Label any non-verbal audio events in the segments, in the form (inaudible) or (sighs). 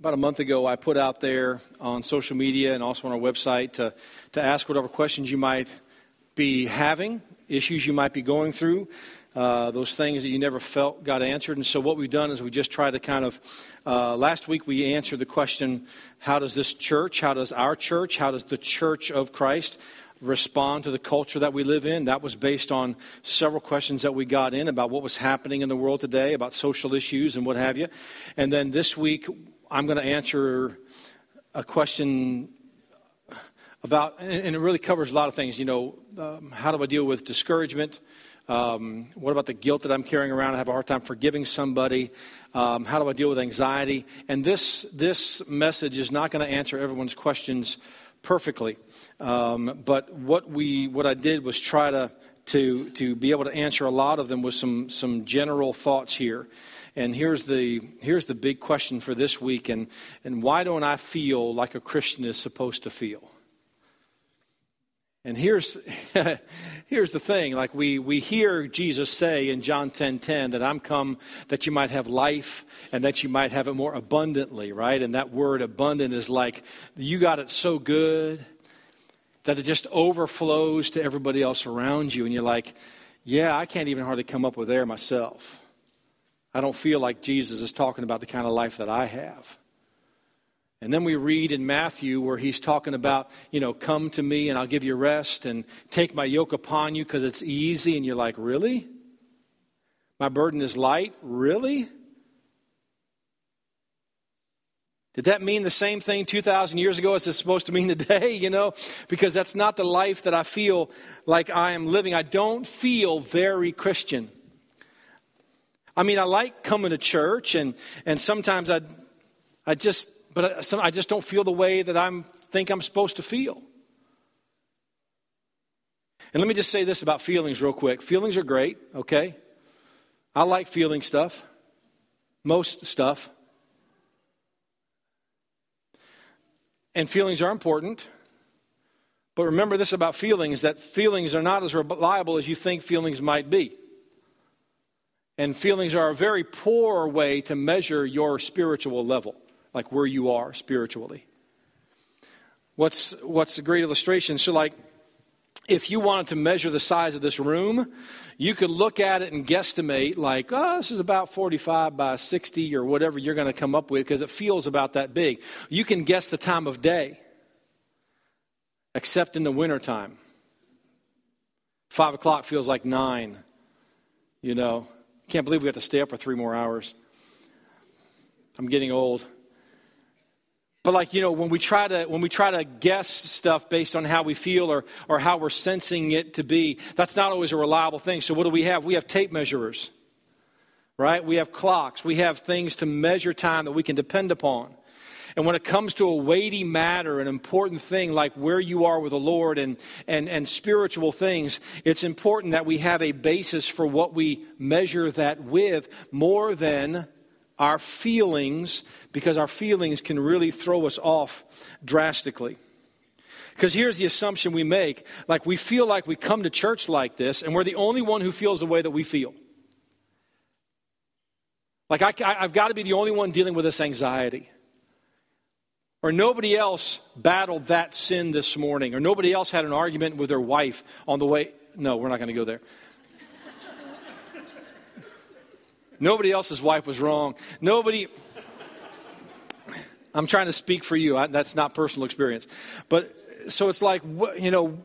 about a month ago, I put out there on social media and also on our website to, to ask whatever questions you might be having, issues you might be going through, uh, those things that you never felt got answered. And so, what we've done is we just try to kind of, uh, last week we answered the question how does this church, how does our church, how does the church of Christ respond to the culture that we live in. That was based on several questions that we got in about what was happening in the world today, about social issues and what have you. And then this week, I'm going to answer a question about, and it really covers a lot of things. You know, um, how do I deal with discouragement? Um, what about the guilt that I'm carrying around? I have a hard time forgiving somebody. Um, how do I deal with anxiety? And this this message is not going to answer everyone's questions perfectly. Um, but what we what I did was try to to to be able to answer a lot of them with some some general thoughts here. And here's the here's the big question for this week and and why don't I feel like a Christian is supposed to feel? And here's, (laughs) here's the thing like we, we hear Jesus say in John 10 10 that I'm come that you might have life and that you might have it more abundantly, right? And that word abundant is like you got it so good that it just overflows to everybody else around you. And you're like, yeah, I can't even hardly come up with air myself. I don't feel like Jesus is talking about the kind of life that I have. And then we read in Matthew where he's talking about, you know, come to me and I'll give you rest and take my yoke upon you because it's easy. And you're like, really? My burden is light? Really? Did that mean the same thing 2,000 years ago as it's supposed to mean today? (laughs) You know, because that's not the life that I feel like I am living. I don't feel very Christian. I mean, I like coming to church, and, and sometimes I, I just but I, I just don't feel the way that I think I'm supposed to feel. And let me just say this about feelings real quick. Feelings are great, okay? I like feeling stuff, most stuff. And feelings are important. But remember this about feelings that feelings are not as reliable as you think feelings might be. And feelings are a very poor way to measure your spiritual level like where you are spiritually. What's, what's a great illustration? So, like, if you wanted to measure the size of this room, you could look at it and guesstimate, like, oh, this is about 45 by 60 or whatever you're going to come up with because it feels about that big. You can guess the time of day, except in the wintertime. Five o'clock feels like nine, you know. Can't believe we have to stay up for three more hours. I'm getting old. But like, you know, when we try to when we try to guess stuff based on how we feel or or how we're sensing it to be, that's not always a reliable thing. So what do we have? We have tape measurers. Right? We have clocks. We have things to measure time that we can depend upon. And when it comes to a weighty matter, an important thing like where you are with the Lord and, and, and spiritual things, it's important that we have a basis for what we measure that with more than our feelings because our feelings can really throw us off drastically. Because here's the assumption we make like we feel like we come to church like this and we're the only one who feels the way that we feel. Like I, have got to be the only one dealing with this anxiety. Or nobody else battled that sin this morning. Or nobody else had an argument with their wife on the way. No, we're not going to go there. (laughs) Nobody else's wife was wrong. Nobody. I'm trying to speak for you. I, that's not personal experience. But so it's like, you know,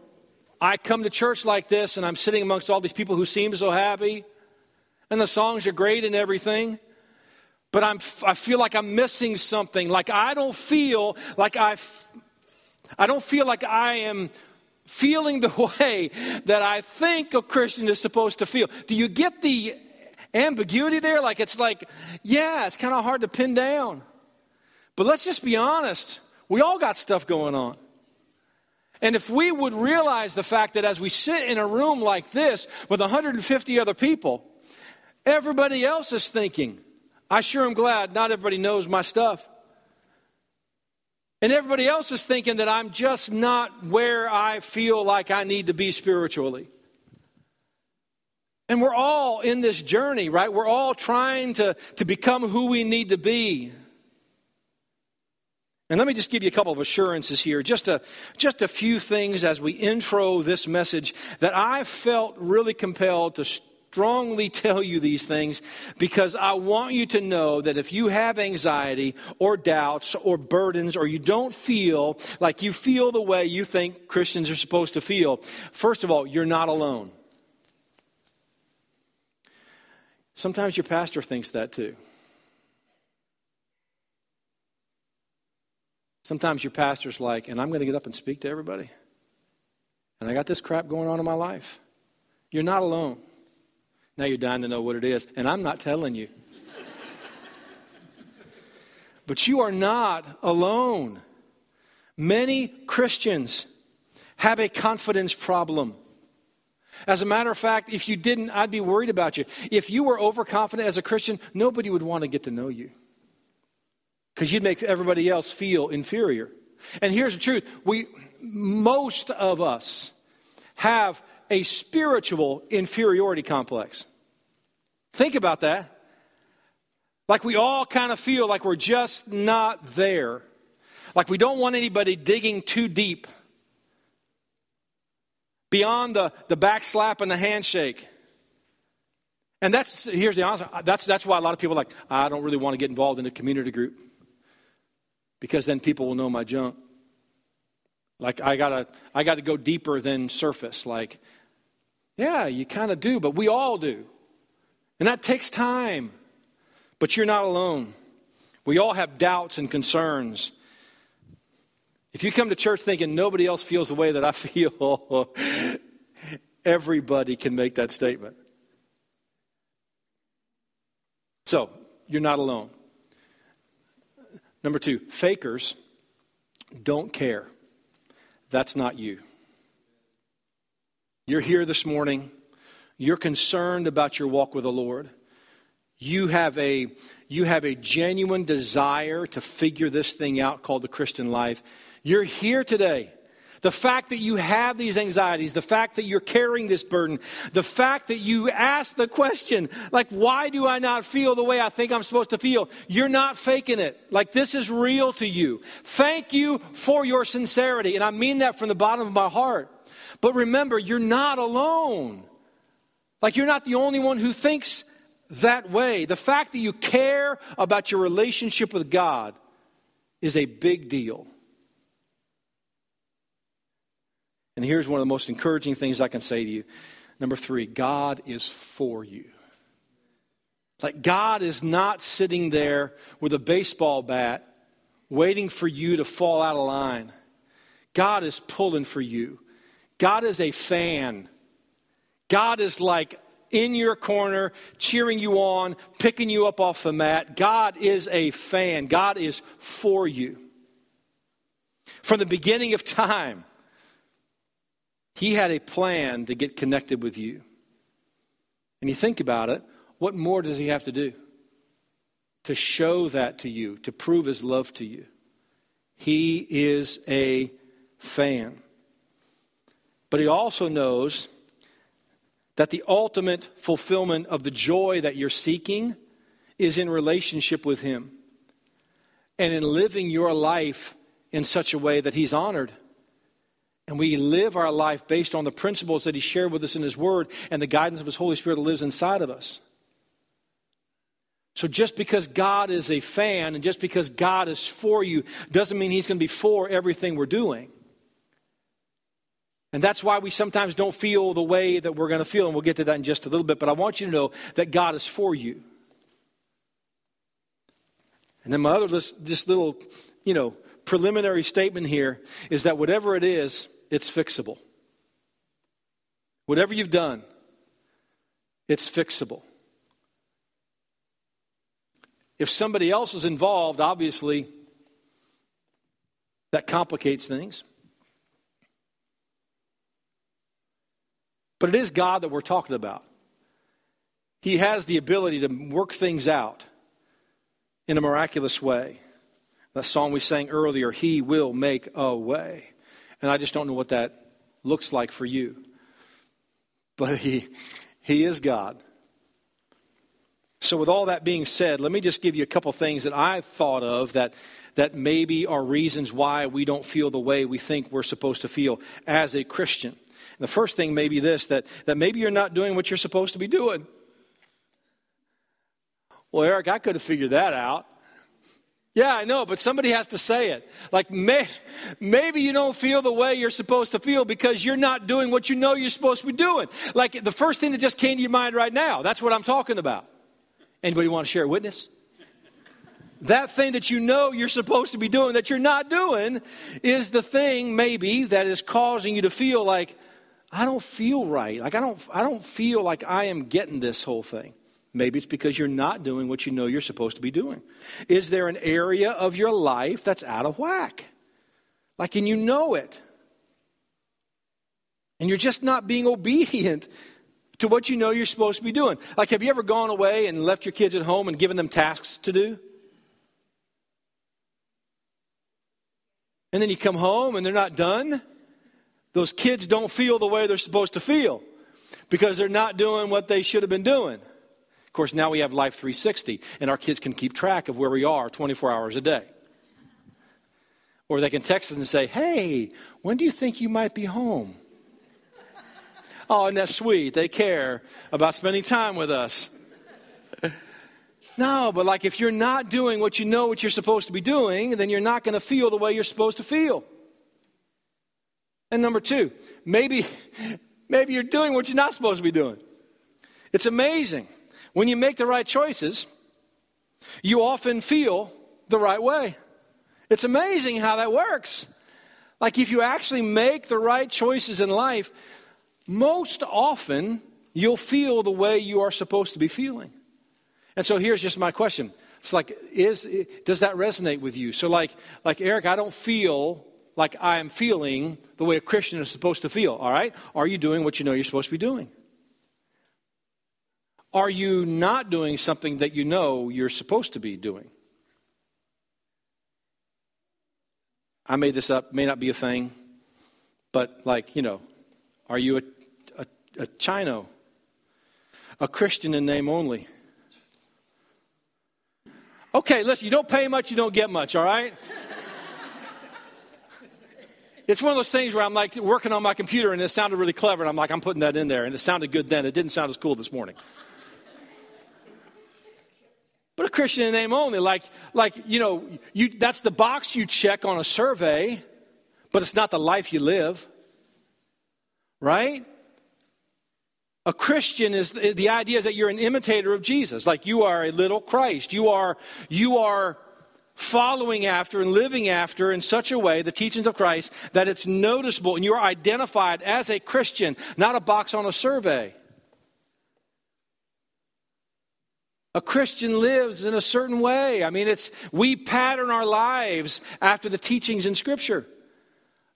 I come to church like this and I'm sitting amongst all these people who seem so happy and the songs are great and everything. But I'm, I feel like I'm missing something. Like I don't feel like I, I don't feel like I am feeling the (laughs) way that I think a Christian is supposed to feel. Do you get the ambiguity there. Like it's like, yeah, it's kind of hard to pin down. But let's just be honest. We all got stuff going on. And if we would realize the fact that as we sit in a room like this with 150 other people, everybody else is thinking, I sure am glad not everybody knows my stuff. And everybody else is thinking that I'm just not where I feel like I need to be spiritually. And we're all in this journey, right? We're all trying to, to become who we need to be. And let me just give you a couple of assurances here, just a, just a few things as we intro this message that I felt really compelled to strongly tell you these things because I want you to know that if you have anxiety or doubts or burdens or you don't feel like you feel the way you think Christians are supposed to feel, first of all, you're not alone. Sometimes your pastor thinks that too. Sometimes your pastor's like, and I'm going to get up and speak to everybody. And I got this crap going on in my life. You're not alone. Now you're dying to know what it is, and I'm not telling you. but you are not alone. Many Christians have a confidence problem. As a matter of fact, if you didn't, I'd be worried about you. If you were overconfident as a Christian, nobody would want to get to know you because you'd make everybody else feel inferior. And here's the truth we, most of us have a spiritual inferiority complex. Think about that. Like we all kind of feel like we're just not there. Like we don't want anybody digging too deep beyond the, the back slap and the handshake. And that's here's the answer. That's that's why a lot of people are like, I don't really want to get involved in a community group because then people will know my junk. Like I gotta, I gotta go deeper than surface. Like, yeah, you kind of do, but we all do, and that takes time. But you're not alone. We all have doubts and concerns. If you come to church thinking nobody else feels the way that I (laughs) feel, everybody can make that statement. So, you're not alone. Number two, fakers don't care. That's not you. You're here this morning. You're concerned about your walk with the Lord. You have a, you have a genuine desire to figure this thing out called the Christian life. You're here today the fact that you have these anxieties, the fact that you're carrying this burden, the fact that you ask the question, like, why do I not feel the way I think I'm supposed to feel? You're not faking it. Like, this is real to you. Thank you for your sincerity. And I mean that from the bottom of my heart. But remember, you're not alone. Like, you're not the only one who thinks that way. The fact that you care about your relationship with God is a big deal. And here's one of the most encouraging things I can say to you. Number three, God is for you. Like, God is not sitting there with a baseball bat waiting for you to fall out of line. God is pulling for you. God is a fan. God is like in your corner, cheering you on, picking you up off the mat. God is a fan. God is for you. From the beginning of time, he had a plan to get connected with you. And you think about it, what more does he have to do? To show that to you, to prove his love to you. He is a fan. But he also knows that the ultimate fulfillment of the joy that you're seeking is in relationship with him and in living your life in such a way that he's honored. And we live our life based on the principles that He shared with us in His Word and the guidance of His Holy Spirit that lives inside of us. So just because God is a fan and just because God is for you doesn't mean He's going to be for everything we're doing. And that's why we sometimes don't feel the way that we're going to feel. And we'll get to that in just a little bit. But I want you to know that God is for you. And then my other this little, you know, preliminary statement here is that whatever it is, it's fixable. Whatever you've done, it's fixable. If somebody else is involved, obviously, that complicates things. But it is God that we're talking about. He has the ability to work things out in a miraculous way. That song we sang earlier, He will make a way. And I just don't know what that looks like for you. But He, he is God. So, with all that being said, let me just give you a couple things that I've thought of that, that maybe are reasons why we don't feel the way we think we're supposed to feel as a Christian. And the first thing may be this that, that maybe you're not doing what you're supposed to be doing. Well, Eric, I could have figured that out. Yeah, I know, but somebody has to say it. Like, may, maybe you don't feel the way you're supposed to feel because you're not doing what you know you're supposed to be doing. Like, the first thing that just came to your mind right now, that's what I'm talking about. Anybody want to share a witness? That thing that you know you're supposed to be doing that you're not doing is the thing, maybe, that is causing you to feel like, I don't feel right. Like, I don't, I don't feel like I am getting this whole thing. Maybe it's because you're not doing what you know you're supposed to be doing. Is there an area of your life that's out of whack? Like, and you know it. And you're just not being (laughs) obedient to what you know you're supposed to be doing. Like, have you ever gone away and left your kids at home and given them tasks to do? And then you come home and they're not done? Those kids don't feel the way they're supposed to feel because they're not doing what they should have been doing course, now we have Life 360, and our kids can keep track of where we are 24 hours a day. Or they can text us and say, Hey, when do you think you might be home? oh, and that's sweet. They care about spending time with us. no, but like if you're not doing what you know what you're supposed to be doing, then you're not going to feel the way you're supposed to feel. And number two, maybe, (laughs) maybe you're doing what you're not supposed to be doing. It's amazing when you make the right choices, you often feel the right way. It's amazing how that works. Like if you actually make the right choices in life, most often you'll feel the way you are supposed to be feeling. And so here's just my question. It's like, is, does that resonate with you? So, like, like Eric, I don't feel like I am feeling the way a Christian is supposed to feel, all right? Are you doing what you know you're supposed to be doing? Are you not doing something that you know you're supposed to be doing? I made this up, may not be a thing, but like, you know, are you a, a, a Chino? A Christian in name only? Okay, listen, you don't pay much, you don't get much, all right? (laughs) it's one of those things where I'm like working on my computer and it sounded really clever, and I'm like, I'm putting that in there, and it sounded good then. It didn't sound as cool this morning but a Christian in name only. Like, like you know, you, that's the box you check on a survey, but it's not the life you live. Right? A Christian is the idea is that you're an imitator of Jesus. Like you are a little Christ. You are, you are following after and living after in such a way the teachings of Christ that it's noticeable and you're identified as a Christian, not a box on a survey. A Christian lives in a certain way. I mean, it's, we pattern our lives after the teachings in Scripture.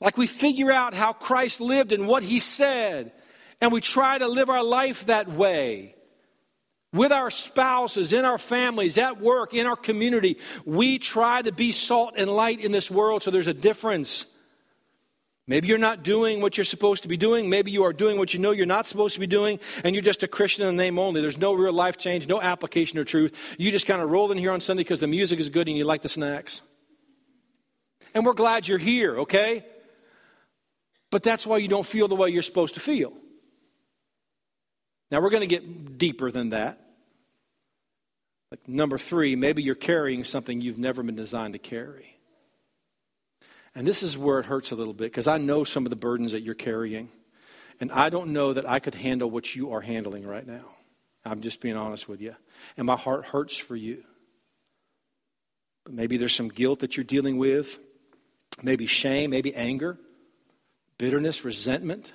Like we figure out how Christ lived and what he said, and we try to live our life that way. With our spouses, in our families, at work, in our community, we try to be salt and light in this world so there's a difference. Maybe you're not doing what you're supposed to be doing. Maybe you are doing what you know you're not supposed to be doing, and you're just a Christian in the name only. There's no real life change, no application of truth. You just kind of roll in here on Sunday because the music is good and you like the snacks. And we're glad you're here, okay? But that's why you don't feel the way you're supposed to feel. Now, we're going to get deeper than that. Like number three, maybe you're carrying something you've never been designed to carry. And this is where it hurts a little bit because I know some of the burdens that you're carrying. And I don't know that I could handle what you are handling right now. I'm just being honest with you. And my heart hurts for you. But maybe there's some guilt that you're dealing with, maybe shame, maybe anger, bitterness, resentment.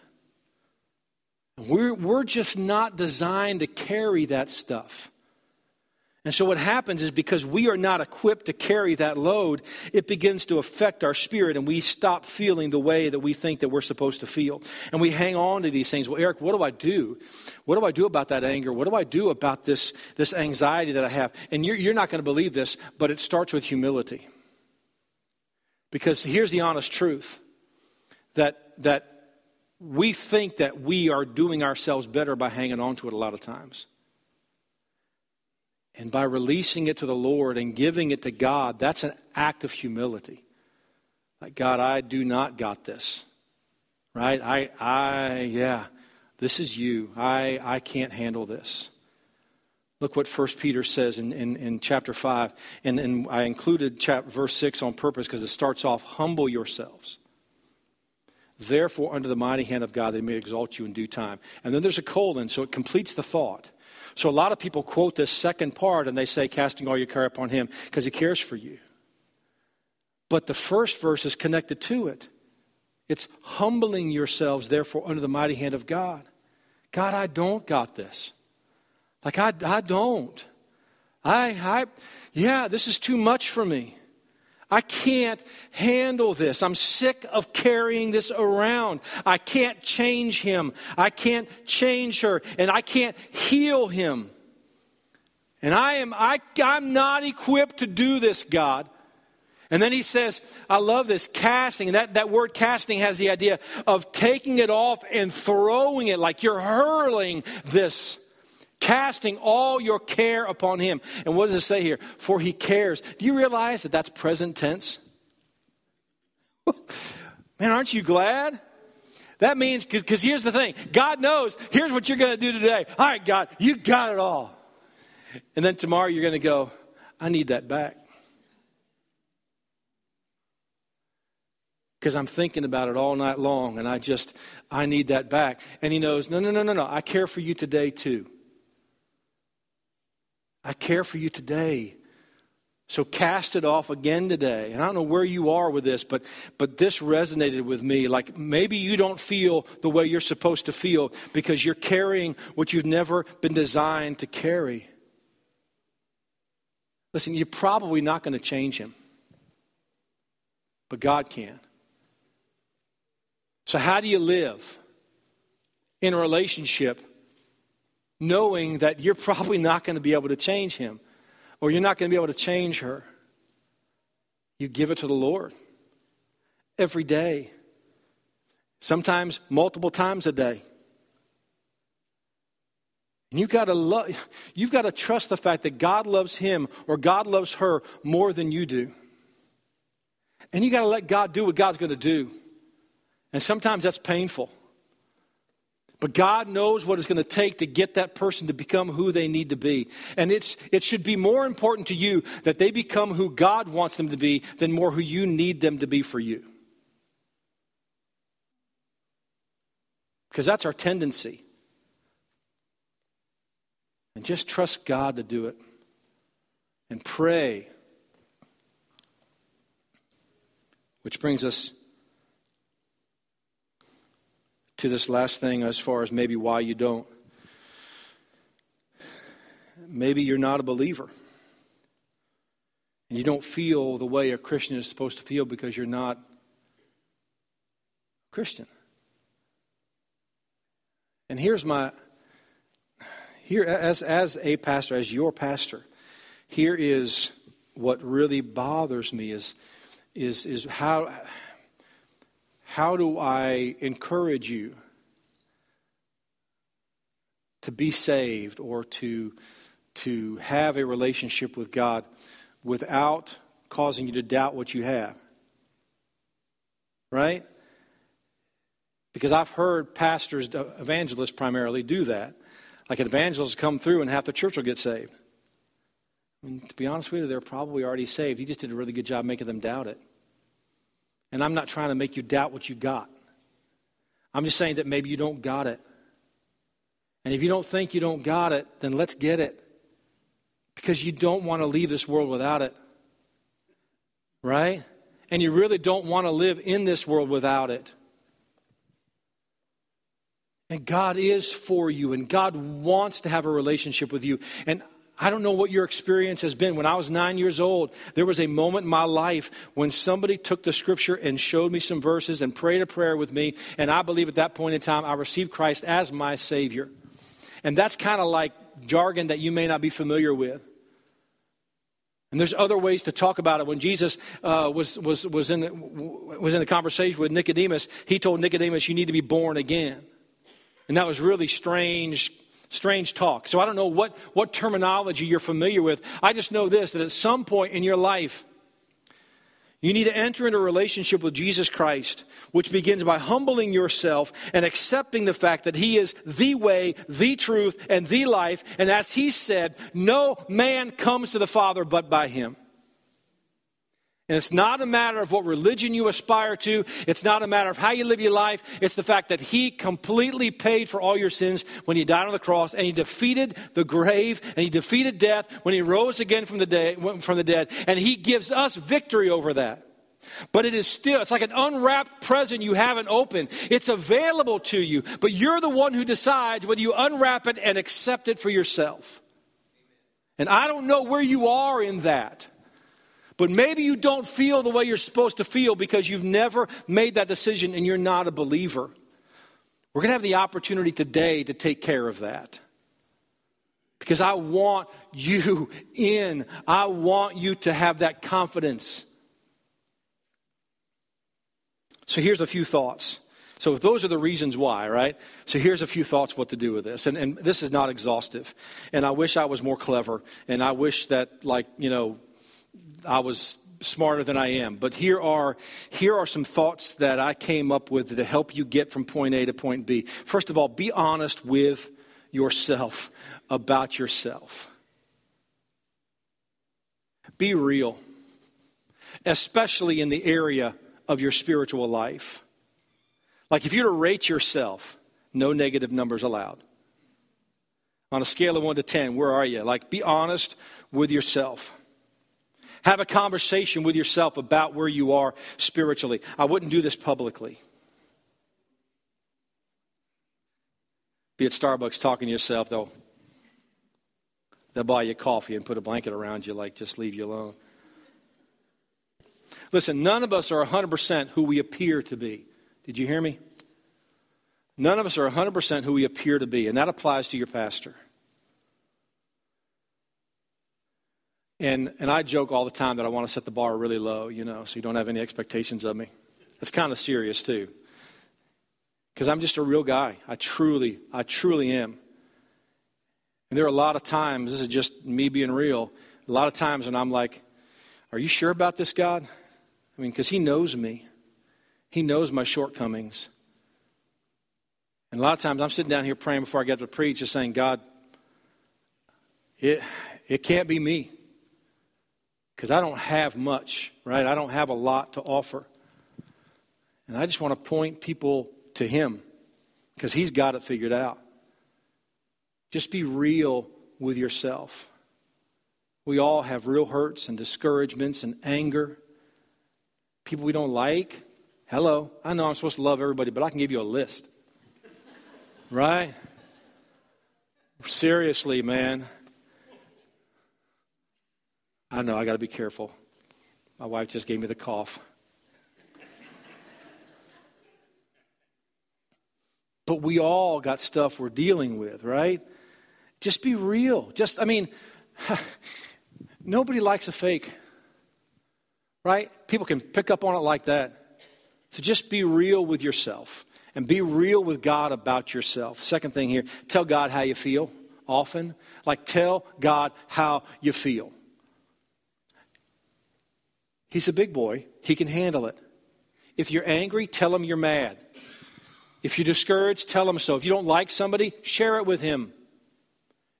We're, we're just not designed to carry that stuff. And so, what happens is because we are not equipped to carry that load, it begins to affect our spirit, and we stop feeling the way that we think that we're supposed to feel. And we hang on to these things. Well, Eric, what do I do? What do I do about that anger? What do I do about this, this anxiety that I have? And you're, you're not going to believe this, but it starts with humility. Because here's the honest truth that, that we think that we are doing ourselves better by hanging on to it a lot of times. And by releasing it to the Lord and giving it to God, that's an act of humility. Like, God, I do not got this. Right? I, I, yeah, this is you. I, I can't handle this. Look what 1 Peter says in, in, in chapter 5. And, and I included chap, verse 6 on purpose because it starts off humble yourselves. Therefore, under the mighty hand of God, they may exalt you in due time. And then there's a colon, so it completes the thought. So a lot of people quote this second part and they say, casting all your care upon him because he cares for you. But the first verse is connected to it. It's humbling yourselves, therefore, under the mighty hand of God. God, I don't got this. Like, I, I don't. I, I, yeah, this is too much for me. I can't handle this. I'm sick of carrying this around. I can't change him. I can't change her. And I can't heal him. And I am, I, I'm not equipped to do this, God. And then he says, I love this casting. That, that word casting has the idea of taking it off and throwing it like you're hurling this casting all your care upon him. And what does it say here? For he cares. Do you realize that that's present tense? (laughs) Man, aren't you glad? That means, because here's the thing God knows, here's what you're going to do today. All right, God, you got it all. And then tomorrow you're going to go, I need that back. Because I'm thinking about it all night long and I just, I need that back. And he knows, no, no, no, no, no. I care for you today too. I care for you today. So cast it off again today. And I don't know where you are with this, but, but this resonated with me. Like maybe you don't feel the way you're supposed to feel because you're carrying what you've never been designed to carry. Listen, you're probably not going to change him, but God can. So, how do you live in a relationship knowing that you're probably not going to be able to change him or you're not going to be able to change her. You give it to the Lord every day, sometimes multiple times a day. And you've got to love, you've got to trust the fact that God loves him or God loves her more than you do. And you got to let God do what God's going to do. And sometimes that's painful. But God knows what it's going to take to get that person to become who they need to be. And it's, it should be more important to you that they become who God wants them to be than more who you need them to be for you. Because that's our tendency. And just trust God to do it. And pray. Which brings us to this last thing as far as maybe why you don't. Maybe you're not a believer. And you don't feel the way a Christian is supposed to feel because you're not Christian. And here's my here as as a pastor, as your pastor, here is what really bothers me is is is how how do I encourage you to be saved or to, to have a relationship with God without causing you to doubt what you have? Right? Because I've heard pastors, uh, evangelists primarily, do that. Like evangelists come through and half the church will get saved. Mean, to be honest with you, they're probably already saved. He just did a really good job making them doubt it. And I'm not trying to make you doubt what you got. I'm just saying that maybe you don't got it. And if you don't think you don't got it, then let's get it. Because you don't want to leave this world without it. Right? And you really don't want to live in this world without it. And God is for you, and God wants to have a relationship with you. And I don't know what your experience has been. When I was nine years old, there was a moment in my life when somebody took the scripture and showed me some verses and prayed a prayer with me. And I believe at that point in time, I received Christ as my Savior. And that's kind of like jargon that you may not be familiar with. And there's other ways to talk about it. When Jesus uh, was, was, was, in, was in a conversation with Nicodemus, he told Nicodemus, You need to be born again. And that was really strange Strange talk. So I don't know what, what terminology you're familiar with. I just know this that at some point in your life, you need to enter into a relationship with Jesus Christ, which begins by humbling yourself and accepting the fact that He is the way, the truth, and the life. And as He said, no man comes to the Father but by Him. And it's not a matter of what religion you aspire to. It's not a matter of how you live your life. It's the fact that He completely paid for all your sins when He died on the cross and He defeated the grave and He defeated death when He rose again from the, day, from the dead. And He gives us victory over that. But it is still, it's like an unwrapped present you haven't opened. It's available to you, but you're the one who decides whether you unwrap it and accept it for yourself. And I don't know where you are in that. But maybe you don't feel the way you're supposed to feel because you've never made that decision and you're not a believer. We're going to have the opportunity today to take care of that. Because I want you in. I want you to have that confidence. So here's a few thoughts. So those are the reasons why, right? So here's a few thoughts what to do with this. And, and this is not exhaustive. And I wish I was more clever. And I wish that, like, you know, I was smarter than I am. But here are, here are some thoughts that I came up with to help you get from point A to point B. First of all, be honest with yourself about yourself. Be real, especially in the area of your spiritual life. Like if you're to rate yourself, no negative numbers allowed. On a scale of 1 to 10, where are you? Like be honest with yourself. Have a conversation with yourself about where you are spiritually. I wouldn't do this publicly. Be at Starbucks talking to yourself, they'll, they'll buy you coffee and put a blanket around you, like just leave you alone. Listen, none of us are 100% who we appear to be. Did you hear me? None of us are 100% who we appear to be, and that applies to your pastor. And, and I joke all the time that I want to set the bar really low, you know, so you don't have any expectations of me. That's kind of serious, too. Because I'm just a real guy. I truly, I truly am. And there are a lot of times, this is just me being real, a lot of times when I'm like, Are you sure about this, God? I mean, because He knows me, He knows my shortcomings. And a lot of times I'm sitting down here praying before I get to preach, just saying, God, it, it can't be me because I don't have much, right? I don't have a lot to offer. And I just want to point people to Him because He's got it figured out. Just be real with yourself. We all have real hurts and discouragements and anger. People we don't like. Hello, I know I'm supposed to love everybody, but I can give you a list. (laughs) Right? Seriously, man. I know, I got to be careful. My wife just gave me the cough. but we all got stuff we're dealing with, right? Just be real. Just, I mean, (sighs) nobody likes a fake, right? People can pick up on it like that. So just be real with yourself and be real with God about yourself. Second thing here, tell God how you feel often. Like, tell God how you feel. He's a big boy, he can handle it. If you're angry, tell him you're mad. If you're discouraged, tell him so. If you don't like somebody, share it with him.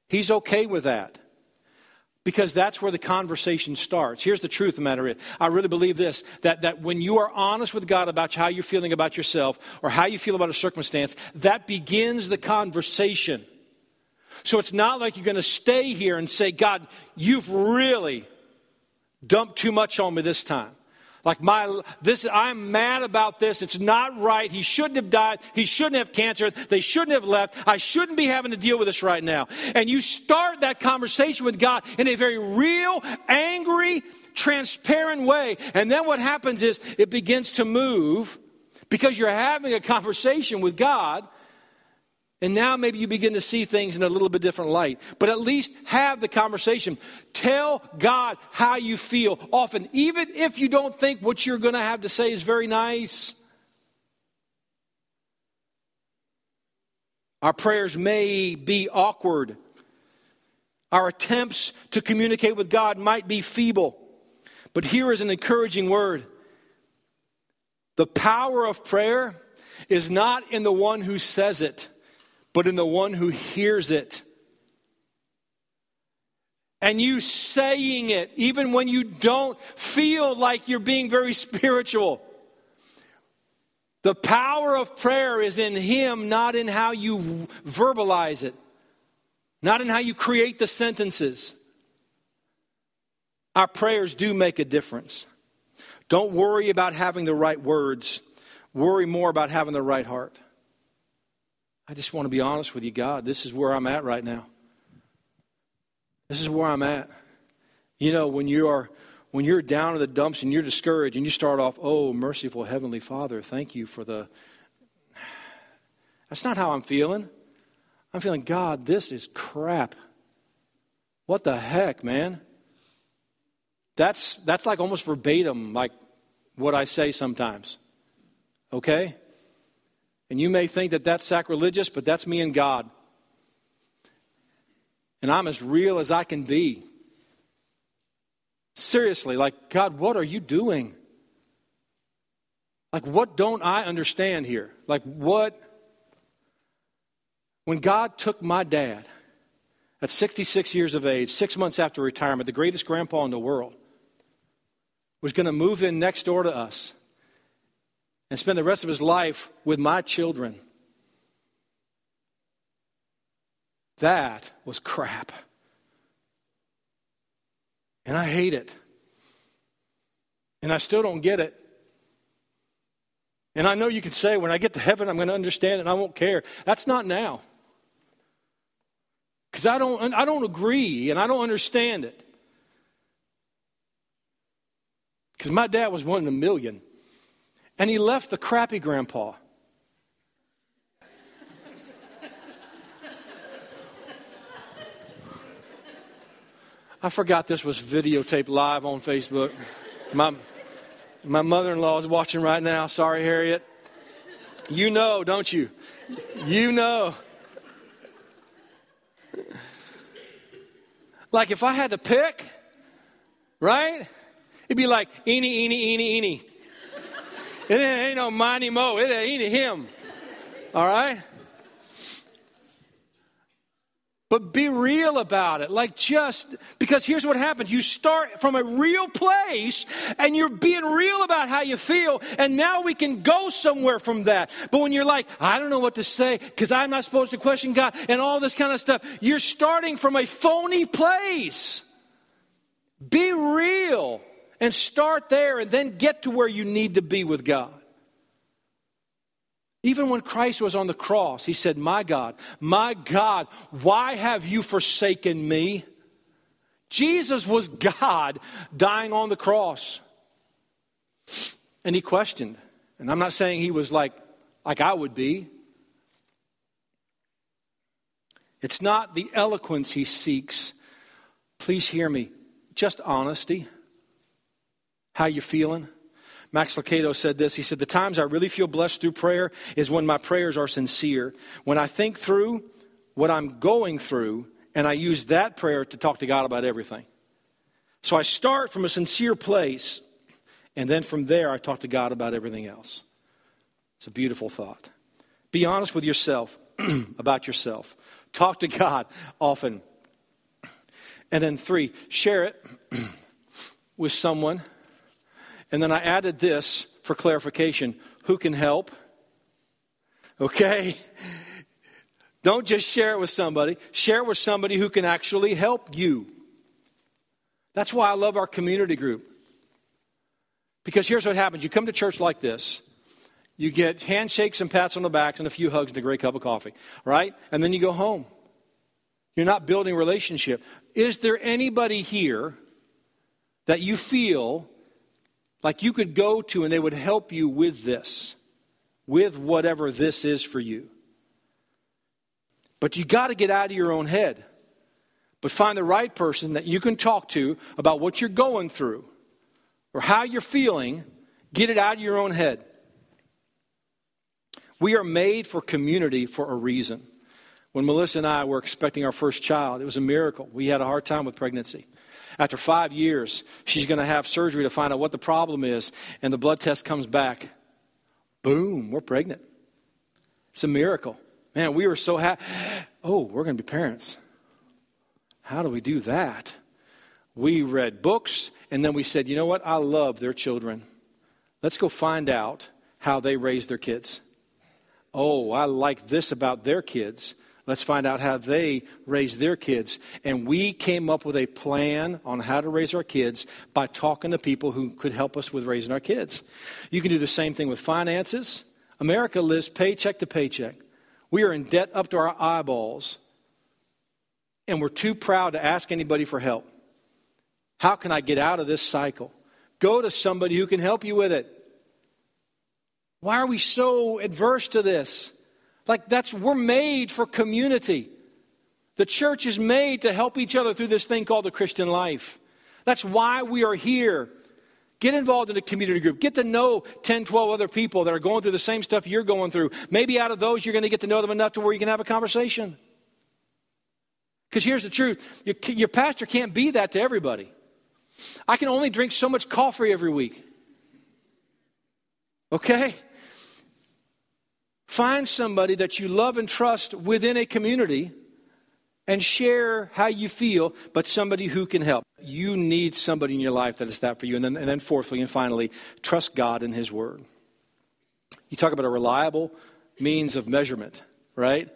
He's okay with that because that's where the conversation starts. Here's the truth of the matter is, I really believe this that, that when you are honest with God about how you're feeling about yourself or how you feel about a circumstance, that begins the conversation. So it's not like you're going to stay here and say, God, you've really dumped too much on me this time. Like my this I'm mad about this. It's not right. He shouldn't have died. He shouldn't have cancer. They shouldn't have left. I shouldn't be having to deal with this right now. And you start that conversation with God in a very real, angry, transparent way. And then what happens is it begins to move because you're having a conversation with God and now maybe you begin to see things in a little bit different light. But at least have the conversation. Tell God how you feel often, even if you don't think what you're going to have to say is very nice. Our prayers may be awkward. Our attempts to communicate with God might be feeble. But here is an encouraging word the power of prayer is not in the one who says it, but in the one who hears it. And you saying it, even when you don't feel like you're being very spiritual. The power of prayer is in Him, not in how you verbalize it, not in how you create the sentences. Our prayers do make a difference. Don't worry about having the right words, worry more about having the right heart. I just want to be honest with you, God. This is where I'm at right now. This is where I'm at. You know, when you are when you're down in the dumps and you're discouraged and you start off, oh, merciful Heavenly Father, thank you for the. That's not how I'm feeling. I'm feeling, God, this is crap. What the heck, man? That's, that's like almost verbatim, like what I say sometimes. Okay? And you may think that that's sacrilegious, but that's me and God. And I'm as real as I can be. Seriously, like, God, what are you doing? Like, what don't I understand here? Like, what? When God took my dad at 66 years of age, six months after retirement, the greatest grandpa in the world, was going to move in next door to us and spend the rest of his life with my children. That was crap. And I hate it. And I still don't get it. And I know you can say, when I get to heaven, I'm going to understand it and I won't care. That's not now. Because I don't, I don't agree and I don't understand it. Because my dad was one in a million. And he left the crappy grandpa. I forgot this was videotaped live on Facebook. My, my mother in law is watching right now. Sorry, Harriet. You know, don't you? You know. Like if I had to pick, right? It'd be like eeny, eeny, eeny, eeny. It ain't no miney mo. It ain't him. All right? But be real about it. Like just, because here's what happens. You start from a real place and you're being real about how you feel. And now we can go somewhere from that. But when you're like, I don't know what to say because I'm not supposed to question God and all this kind of stuff, you're starting from a phony place. Be real and start there and then get to where you need to be with God. Even when Christ was on the cross, he said, My God, my God, why have you forsaken me? Jesus was God dying on the cross. And he questioned. And I'm not saying he was like, like I would be. It's not the eloquence he seeks. Please hear me. Just honesty. How you feeling? Max Lucado said this. He said, The times I really feel blessed through prayer is when my prayers are sincere. When I think through what I'm going through, and I use that prayer to talk to God about everything. So I start from a sincere place, and then from there I talk to God about everything else. It's a beautiful thought. Be honest with yourself (clears throat) about yourself. Talk to God often. And then, three, share it (clears throat) with someone and then I added this for clarification who can help? Okay? Don't just share it with somebody, share it with somebody who can actually help you. That's why I love our community group. Because here's what happens you come to church like this. You get handshakes and pats on the backs and a few hugs and a great cup of coffee, right? And then you go home. You're not building relationship. Is there anybody here that you feel like you could go to and they would help you with this, with whatever this is for you. But you got to get out of your own head. But find the right person that you can talk to about what you're going through or how you're feeling. Get it out of your own head. We are made for community for a reason. When Melissa and I were expecting our first child, it was a miracle. We had a hard time with pregnancy. After five years, she's going to have surgery to find out what the problem is, and the blood test comes back. Boom, we're pregnant. It's a miracle. Man, we were so happy. Oh, we're going to be parents. How do we do that? We read books, and then we said, you know what? I love their children. Let's go find out how they raise their kids. Oh, I like this about their kids. Let's find out how they raise their kids. And we came up with a plan on how to raise our kids by talking to people who could help us with raising our kids. You can do the same thing with finances. America lives paycheck to paycheck. We are in debt up to our eyeballs, and we're too proud to ask anybody for help. How can I get out of this cycle? Go to somebody who can help you with it. Why are we so adverse to this? Like that's we're made for community. The church is made to help each other through this thing called the Christian life. That's why we are here. Get involved in a community group. Get to know 10, 12 other people that are going through the same stuff you're going through. Maybe out of those, you're going to get to know them enough to where you can have a conversation. Because here's the truth your, your pastor can't be that to everybody. I can only drink so much coffee every week. Okay? Find somebody that you love and trust within a community and share how you feel, but somebody who can help. You need somebody in your life that is that for you. And then, and then fourthly and finally, trust God in His Word. You talk about a reliable means of measurement, right?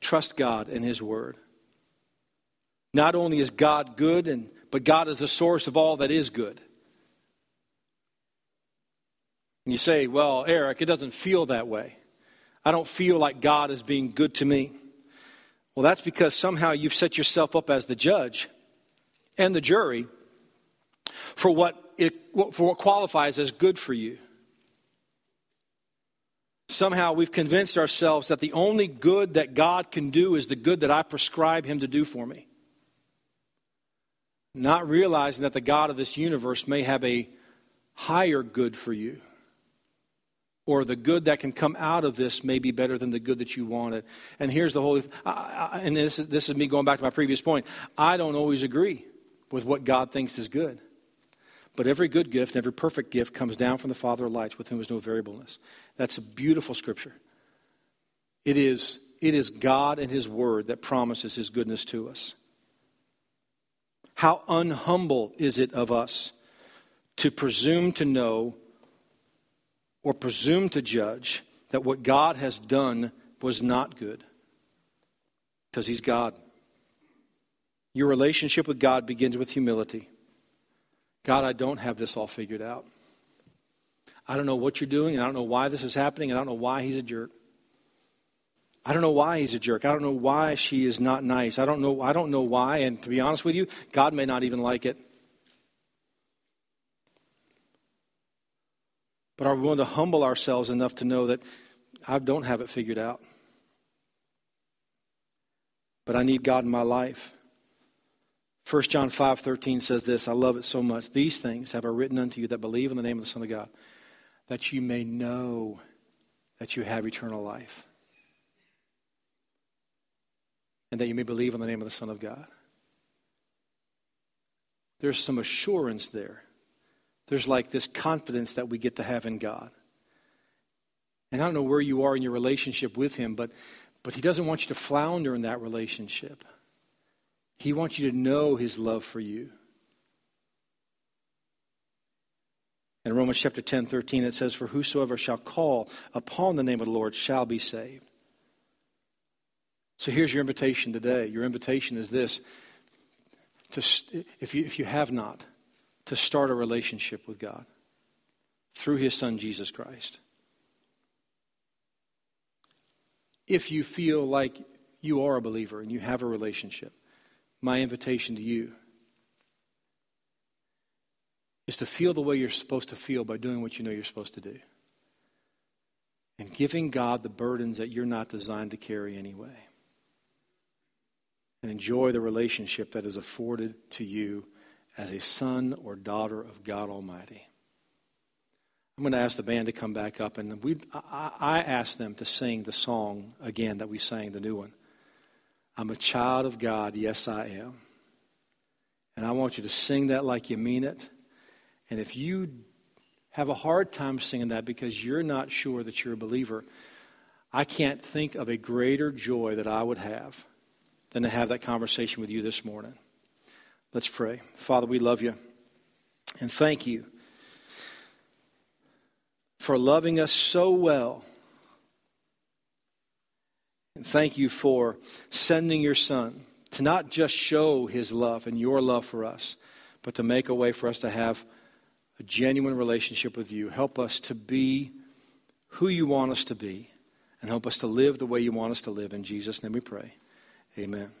Trust God in His Word. Not only is God good, and, but God is the source of all that is good. And you say, well, Eric, it doesn't feel that way. I don't feel like God is being good to me. Well, that's because somehow you've set yourself up as the judge and the jury for what, it, for what qualifies as good for you. Somehow we've convinced ourselves that the only good that God can do is the good that I prescribe Him to do for me. Not realizing that the God of this universe may have a higher good for you or the good that can come out of this may be better than the good that you wanted. And here's the whole, I, I, and this is, this is me going back to my previous point. I don't always agree with what God thinks is good. But every good gift and every perfect gift comes down from the Father of lights, with whom is no variableness. That's a beautiful scripture. It is, it is God and His Word that promises His goodness to us. How unhumble is it of us to presume to know or presume to judge that what God has done was not good. Because He's God. Your relationship with God begins with humility. God, I don't have this all figured out. I don't know what you're doing, and I don't know why this is happening, and I don't know why he's a jerk. I don't know why he's a jerk. I don't know why she is not nice. I don't know I don't know why, and to be honest with you, God may not even like it. But are we willing to humble ourselves enough to know that I don't have it figured out? But I need God in my life. 1 John 5 13 says this. I love it so much. These things have I written unto you that believe in the name of the Son of God, that you may know that you have eternal life, and that you may believe in the name of the Son of God. There's some assurance there there's like this confidence that we get to have in God. And I don't know where you are in your relationship with Him, but, but He doesn't want you to flounder in that relationship. He wants you to know His love for you. In Romans chapter 10, 13, it says, For whosoever shall call upon the name of the Lord shall be saved. So here's your invitation today. Your invitation is this to, if, you, if you have not, to start a relationship with God through his son, Jesus Christ. If you feel like you are a believer and you have a relationship, my invitation to you is to feel the way you're supposed to feel by doing what you know you're supposed to do. And giving God the burdens that you're not designed to carry anyway. And enjoy the relationship that is afforded to you as a son or daughter of God Almighty. I'm going to ask the band to come back up, and we, I, I asked them to sing the song again that we sang, the new one. I'm a child of God. Yes, I am. And I want you to sing that like you mean it. And if you have a hard time singing that because you're not sure that you're a believer, I can't think of a greater joy that I would have than to have that conversation with you this morning. Let's pray. Father, we love you and thank you for loving us so well. And thank you for sending your son to not just show his love and your love for us, but to make a way for us to have a genuine relationship with you. Help us to be who you want us to be and help us to live the way you want us to live. In Jesus' name we pray. Amen.